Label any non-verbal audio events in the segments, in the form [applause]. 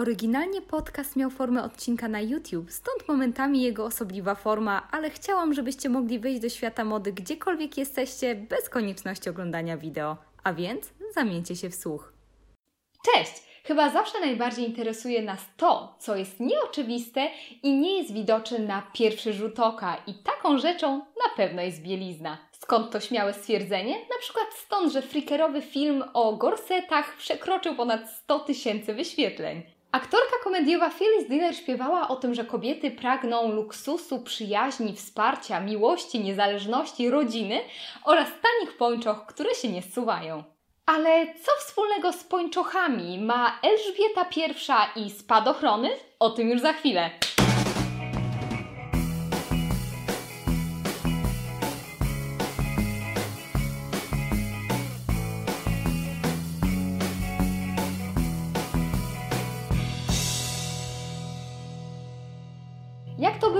Oryginalnie podcast miał formę odcinka na YouTube, stąd momentami jego osobliwa forma, ale chciałam, żebyście mogli wejść do świata mody gdziekolwiek jesteście, bez konieczności oglądania wideo. A więc zamieńcie się w słuch. Cześć! Chyba zawsze najbardziej interesuje nas to, co jest nieoczywiste i nie jest widoczne na pierwszy rzut oka, i taką rzeczą na pewno jest bielizna. Skąd to śmiałe stwierdzenie? Na przykład stąd, że frikerowy film o gorsetach przekroczył ponad 100 tysięcy wyświetleń. Aktorka komediowa Phyllis Diller śpiewała o tym, że kobiety pragną luksusu, przyjaźni, wsparcia, miłości, niezależności, rodziny oraz tanich pończoch, które się nie zsuwają. Ale co wspólnego z pończochami ma Elżbieta I i spadochrony? O tym już za chwilę.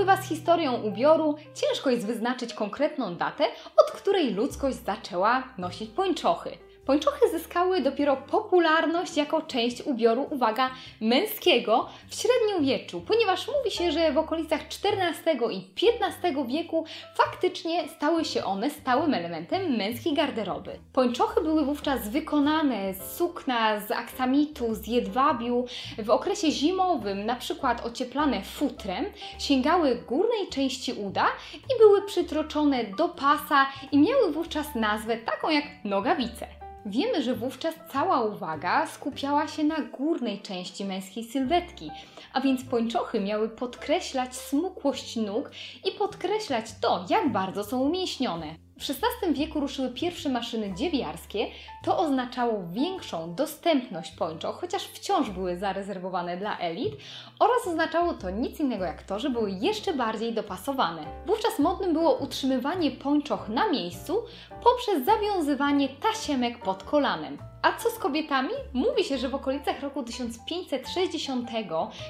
Bywa z historią ubioru, ciężko jest wyznaczyć konkretną datę, od której ludzkość zaczęła nosić pończochy. Pończochy zyskały dopiero popularność jako część ubioru, uwaga, męskiego w średniowieczu, ponieważ mówi się, że w okolicach XIV i XV wieku faktycznie stały się one stałym elementem męskiej garderoby. Pończochy były wówczas wykonane z sukna, z aksamitu, z jedwabiu. W okresie zimowym, na przykład ocieplane futrem, sięgały górnej części uda i były przytroczone do pasa i miały wówczas nazwę taką jak nogawice. Wiemy, że wówczas cała uwaga skupiała się na górnej części męskiej sylwetki, a więc pończochy miały podkreślać smukłość nóg i podkreślać to, jak bardzo są umięśnione. W XVI wieku ruszyły pierwsze maszyny dziewiarskie, to oznaczało większą dostępność pończoch, chociaż wciąż były zarezerwowane dla elit, oraz oznaczało to nic innego jak to, że były jeszcze bardziej dopasowane. Wówczas modnym było utrzymywanie pończoch na miejscu poprzez zawiązywanie tasiemek pod kolanem. A co z kobietami? Mówi się, że w okolicach roku 1560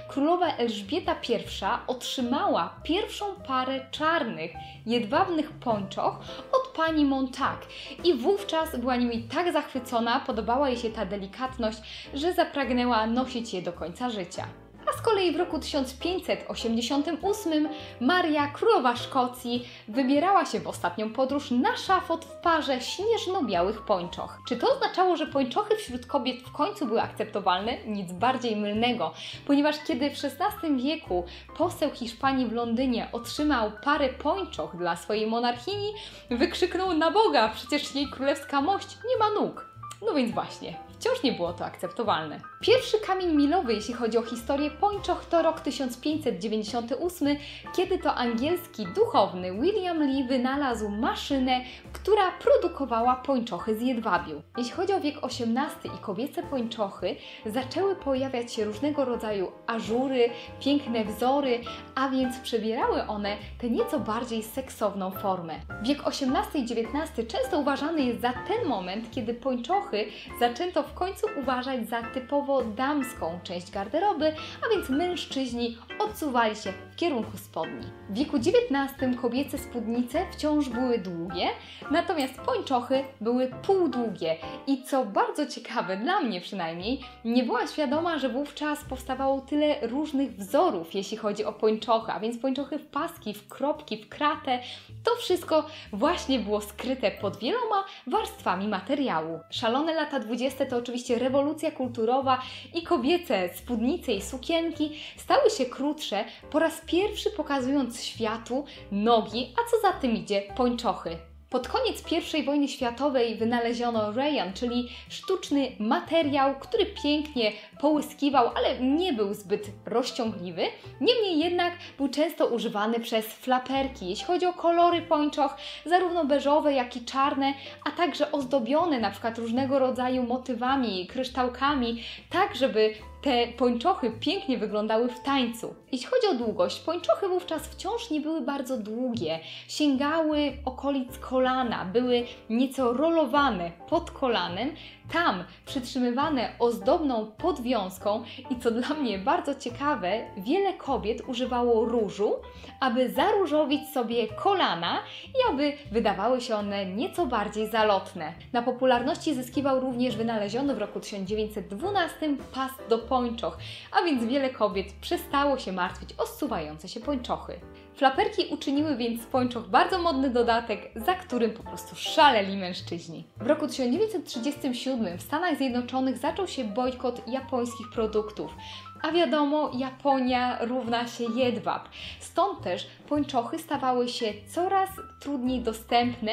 królowa Elżbieta I otrzymała pierwszą parę czarnych, jedwabnych pończoch od pani Montag i wówczas była nimi tak zachwycona, podobała jej się ta delikatność, że zapragnęła nosić je do końca życia. A z kolei w roku 1588 Maria, królowa Szkocji, wybierała się w ostatnią podróż na szafot w parze śnieżno-białych pończoch. Czy to oznaczało, że pończochy wśród kobiet w końcu były akceptowalne? Nic bardziej mylnego, ponieważ kiedy w XVI wieku poseł Hiszpanii w Londynie otrzymał parę pończoch dla swojej monarchini, wykrzyknął na Boga, przecież jej królewska mość nie ma nóg. No więc właśnie, wciąż nie było to akceptowalne. Pierwszy kamień milowy, jeśli chodzi o historię pończoch, to rok 1598, kiedy to angielski duchowny William Lee wynalazł maszynę, która produkowała pończochy z jedwabiu. Jeśli chodzi o wiek XVIII i kobiece pończochy, zaczęły pojawiać się różnego rodzaju ażury, piękne wzory, a więc przebierały one tę nieco bardziej seksowną formę. Wiek XVIII i XIX często uważany jest za ten moment, kiedy pończochy zaczęto w końcu uważać za typowo damską część garderoby, a więc mężczyźni odsuwali się kierunku spodni. W wieku XIX kobiece spódnice wciąż były długie, natomiast pończochy były półdługie i co bardzo ciekawe dla mnie przynajmniej, nie byłam świadoma, że wówczas powstawało tyle różnych wzorów, jeśli chodzi o pończochy, a więc pończochy w paski, w kropki, w kratę. To wszystko właśnie było skryte pod wieloma warstwami materiału. Szalone lata 20 to oczywiście rewolucja kulturowa i kobiece spódnice i sukienki stały się krótsze, po raz pierwszy pokazując światu nogi, a co za tym idzie pończochy. Pod koniec I wojny światowej wynaleziono rayon, czyli sztuczny materiał, który pięknie połyskiwał, ale nie był zbyt rozciągliwy. Niemniej jednak był często używany przez flaperki. Jeśli chodzi o kolory pończoch, zarówno beżowe, jak i czarne, a także ozdobione na przykład różnego rodzaju motywami, kryształkami, tak żeby te pończochy pięknie wyglądały w tańcu. Jeśli chodzi o długość, pończochy wówczas wciąż nie były bardzo długie, sięgały okolic kolana, były nieco rolowane pod kolanem, tam przytrzymywane ozdobną podwiązką i co dla mnie bardzo ciekawe, wiele kobiet używało różu, aby zaróżowić sobie kolana i aby wydawały się one nieco bardziej zalotne. Na popularności zyskiwał również wynaleziony w roku 1912 pas do pończoch, a więc wiele kobiet przestało się martwić o zsuwające się pończochy. Flaperki uczyniły więc z pończoch bardzo modny dodatek, za którym po prostu szaleli mężczyźni. W roku 1937 w Stanach Zjednoczonych zaczął się bojkot japońskich produktów. A wiadomo, Japonia równa się jedwab. Stąd też pończochy stawały się coraz trudniej dostępne,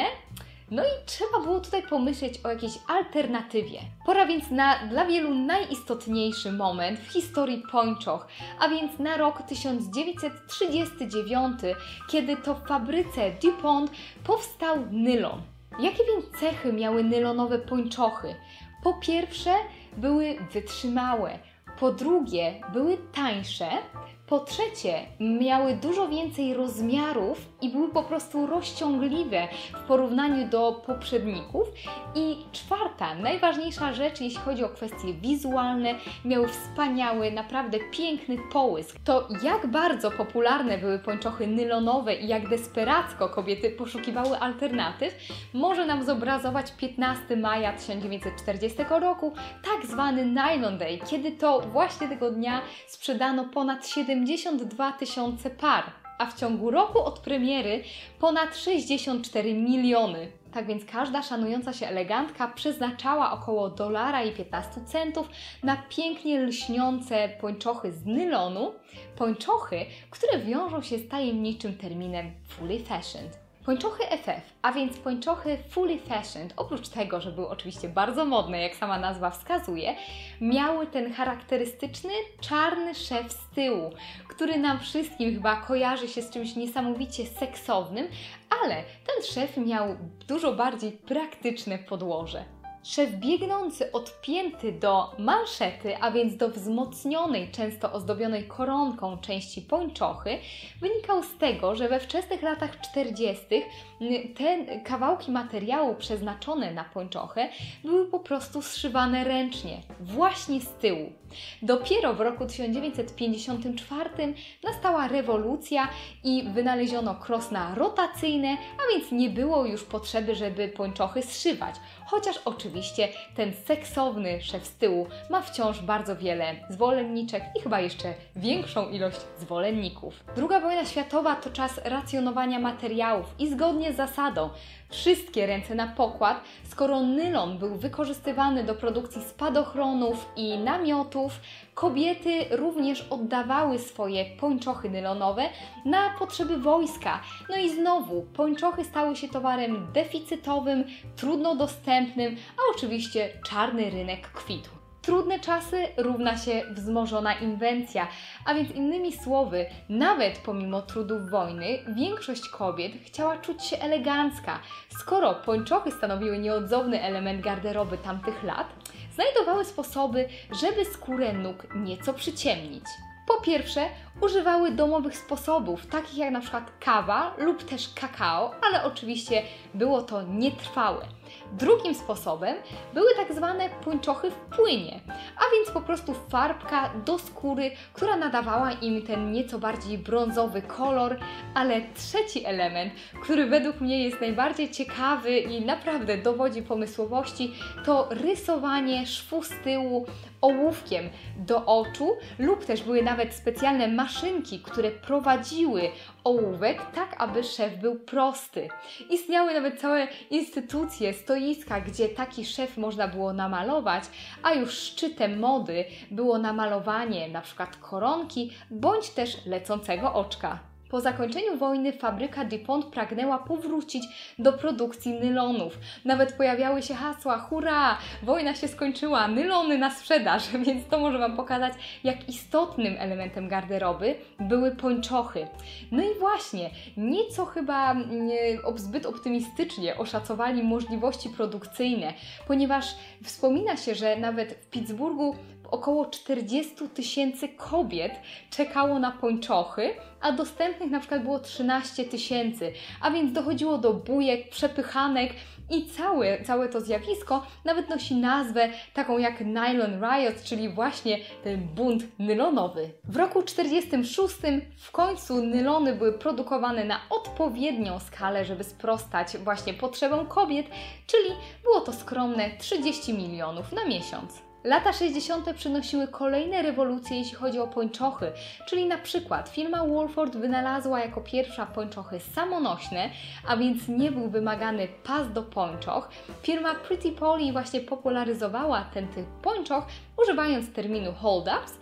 no i trzeba było tutaj pomyśleć o jakiejś alternatywie. Pora więc na dla wielu najistotniejszy moment w historii pończoch, a więc na rok 1939, kiedy to w fabryce DuPont powstał nylon. Jakie więc cechy miały nylonowe pończochy? Po pierwsze, były wytrzymałe. Po drugie, były tańsze. Po trzecie, miały dużo więcej rozmiarów i były po prostu rozciągliwe w porównaniu do poprzedników. I czwarta, najważniejsza rzecz, jeśli chodzi o kwestie wizualne, miały wspaniały, naprawdę piękny połysk. To jak bardzo popularne były pończochy nylonowe i jak desperacko kobiety poszukiwały alternatyw, może nam zobrazować 15 maja 1940 roku, tak zwany Nylon Day, kiedy to właśnie tego dnia sprzedano ponad 72 tysiące par a w ciągu roku od premiery ponad 64 miliony. Tak więc każda szanująca się elegantka przeznaczała około dolara i 15 centów na pięknie lśniące pończochy z nylonu, pończochy, które wiążą się z tajemniczym terminem fully fashioned. Pończochy FF, a więc pończochy fully fashioned, oprócz tego, że były oczywiście bardzo modne, jak sama nazwa wskazuje, miały ten charakterystyczny czarny szef z tyłu, który nam wszystkim chyba kojarzy się z czymś niesamowicie seksownym, ale ten szef miał dużo bardziej praktyczne podłoże. Szef biegnący odpięty do manszety, a więc do wzmocnionej, często ozdobionej koronką części pończochy, wynikał z tego, że we wczesnych latach 40. te kawałki materiału przeznaczone na pończochę były po prostu zszywane ręcznie, właśnie z tyłu. Dopiero w roku 1954 nastała rewolucja i wynaleziono krosna rotacyjne, a więc nie było już potrzeby, żeby pończochy zszywać. Chociaż oczywiście ten seksowny szef z tyłu ma wciąż bardzo wiele zwolenniczek i chyba jeszcze większą ilość zwolenników. Druga wojna światowa to czas racjonowania materiałów i zgodnie z zasadą wszystkie ręce na pokład, skoro nylon był wykorzystywany do produkcji spadochronów i namiotów, kobiety również oddawały swoje pończochy nylonowe na potrzeby wojska. No i znowu, pończochy stały się towarem deficytowym, trudno dostępnym, a oczywiście czarny rynek kwitł. Trudne czasy równa się wzmożona inwencja, a więc innymi słowy, nawet pomimo trudów wojny, większość kobiet chciała czuć się elegancka. Skoro pończochy stanowiły nieodzowny element garderoby tamtych lat, znajdowały sposoby, żeby skórę nóg nieco przyciemnić. Po pierwsze, używały domowych sposobów, takich jak na przykład kawa lub też kakao, ale oczywiście było to nietrwałe. Drugim sposobem były tak zwane pończochy w płynie, a więc po prostu farbka do skóry, która nadawała im ten nieco bardziej brązowy kolor, ale trzeci element, który według mnie jest najbardziej ciekawy i naprawdę dowodzi pomysłowości, to rysowanie szwu z tyłu ołówkiem do oczu lub też były nawet specjalne maszynki, które prowadziły ołówek tak, aby szef był prosty. Istniały nawet całe instytucje, stoiska, gdzie taki szef można było namalować, a już szczytem mody było namalowanie na przykład koronki bądź też lecącego oczka. Po zakończeniu wojny fabryka DuPont pragnęła powrócić do produkcji nylonów. Nawet pojawiały się hasła: hurra, wojna się skończyła, nylony na sprzedaż, [laughs] więc to może Wam pokazać, jak istotnym elementem garderoby były pończochy. No i właśnie, nieco chyba nie, zbyt optymistycznie oszacowali możliwości produkcyjne, ponieważ wspomina się, że nawet w Pittsburghu około 40 tysięcy kobiet czekało na pończochy, a dostępnych na przykład było 13 tysięcy, a więc dochodziło do bujek, przepychanek i całe, całe to zjawisko nawet nosi nazwę taką jak Nylon Riot, czyli właśnie ten bunt nylonowy. W roku 46 w końcu nylony były produkowane na odpowiednią skalę, żeby sprostać właśnie potrzebom kobiet, czyli było to skromne 30 milionów na miesiąc. Lata 60. przynosiły kolejne rewolucje, jeśli chodzi o pończochy, czyli na przykład firma Wolford wynalazła jako pierwsza pończochy samonośne, a więc nie był wymagany pas do pończoch. Firma Pretty Polly właśnie popularyzowała ten typ pończoch, używając terminu hold-ups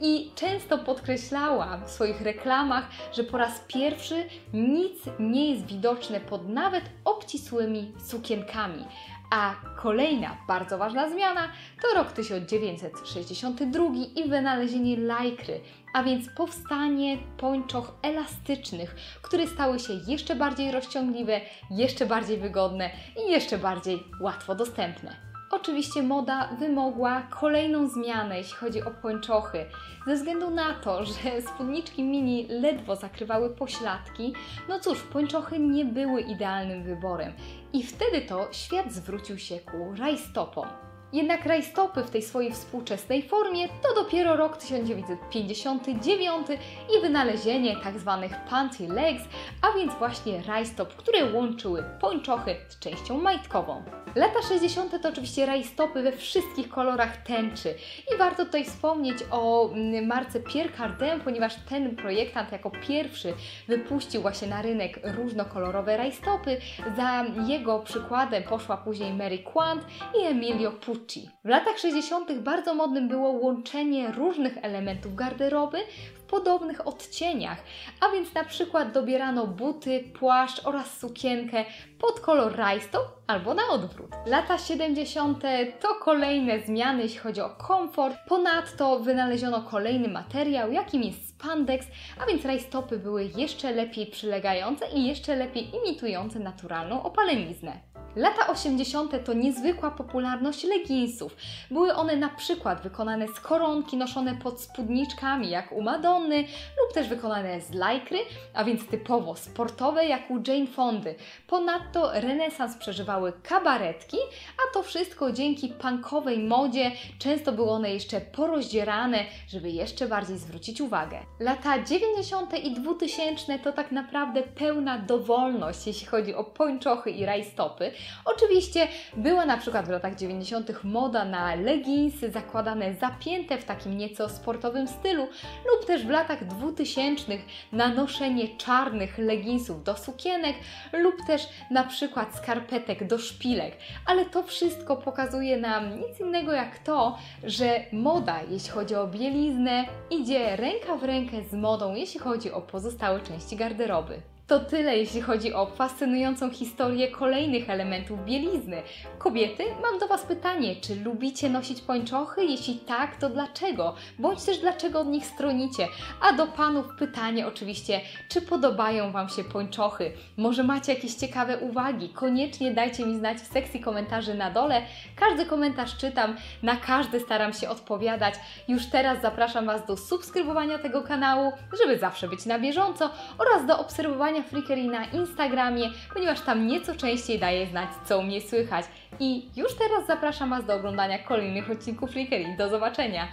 i często podkreślała w swoich reklamach, że po raz pierwszy nic nie jest widoczne pod nawet obcisłymi sukienkami. A kolejna bardzo ważna zmiana to rok 1962 i wynalezienie lajkry, a więc powstanie pończoch elastycznych, które stały się jeszcze bardziej rozciągliwe, jeszcze bardziej wygodne i jeszcze bardziej łatwo dostępne. Oczywiście moda wymogła kolejną zmianę, jeśli chodzi o pończochy. Ze względu na to, że spódniczki mini ledwo zakrywały pośladki, no cóż, pończochy nie były idealnym wyborem. I wtedy to świat zwrócił się ku rajstopom. Jednak rajstopy w tej swojej współczesnej formie to dopiero rok 1959 i wynalezienie tzw. Tak panty legs, a więc właśnie rajstop, które łączyły pończochy z częścią majtkową. Lata 60. to oczywiście rajstopy we wszystkich kolorach tęczy i warto tutaj wspomnieć o mm, marce Pierre Cardin, ponieważ ten projektant jako pierwszy wypuścił właśnie na rynek różnokolorowe rajstopy. Za jego przykładem poszła później Mary Quant i Emilio Pucci. W latach 60. bardzo modnym było łączenie różnych elementów garderoby podobnych odcieniach, a więc na przykład dobierano buty, płaszcz oraz sukienkę pod kolor rajstop albo na odwrót. Lata 70. to kolejne zmiany, jeśli chodzi o komfort. Ponadto wynaleziono kolejny materiał, jakim jest spandex, a więc rajstopy były jeszcze lepiej przylegające i jeszcze lepiej imitujące naturalną opaleniznę. Lata 80. to niezwykła popularność leginsów. Były one na przykład wykonane z koronki noszone pod spódniczkami, jak u Madonny, lub też wykonane z lajkry, a więc typowo sportowe, jak u Jane Fondy. Ponadto renesans przeżywały kabaretki, a to wszystko dzięki punkowej modzie. Często były one jeszcze porozdzierane, żeby jeszcze bardziej zwrócić uwagę. Lata 90. i 2000 to tak naprawdę pełna dowolność, jeśli chodzi o pończochy i rajstopy. Oczywiście była na przykład w latach 90. moda na leginsy zakładane zapięte w takim nieco sportowym stylu, lub też w latach 2000 na noszenie czarnych leginsów do sukienek, lub też na przykład skarpetek do szpilek. Ale to wszystko pokazuje nam nic innego jak to, że moda, jeśli chodzi o bieliznę, idzie ręka w rękę z modą, jeśli chodzi o pozostałe części garderoby. To tyle, jeśli chodzi o fascynującą historię kolejnych elementów bielizny. Kobiety, mam do Was pytanie, czy lubicie nosić pończochy? Jeśli tak, to dlaczego? Bądź też dlaczego od nich stronicie? A do Panów pytanie oczywiście, czy podobają Wam się pończochy? Może macie jakieś ciekawe uwagi? Koniecznie dajcie mi znać w sekcji komentarzy na dole. Każdy komentarz czytam, na każdy staram się odpowiadać. Już teraz zapraszam Was do subskrybowania tego kanału, żeby zawsze być na bieżąco oraz do obserwowania Ania na Instagramie, ponieważ tam nieco częściej daję znać, co mnie słychać. I już teraz zapraszam Was do oglądania kolejnych odcinków Flickery. Do zobaczenia!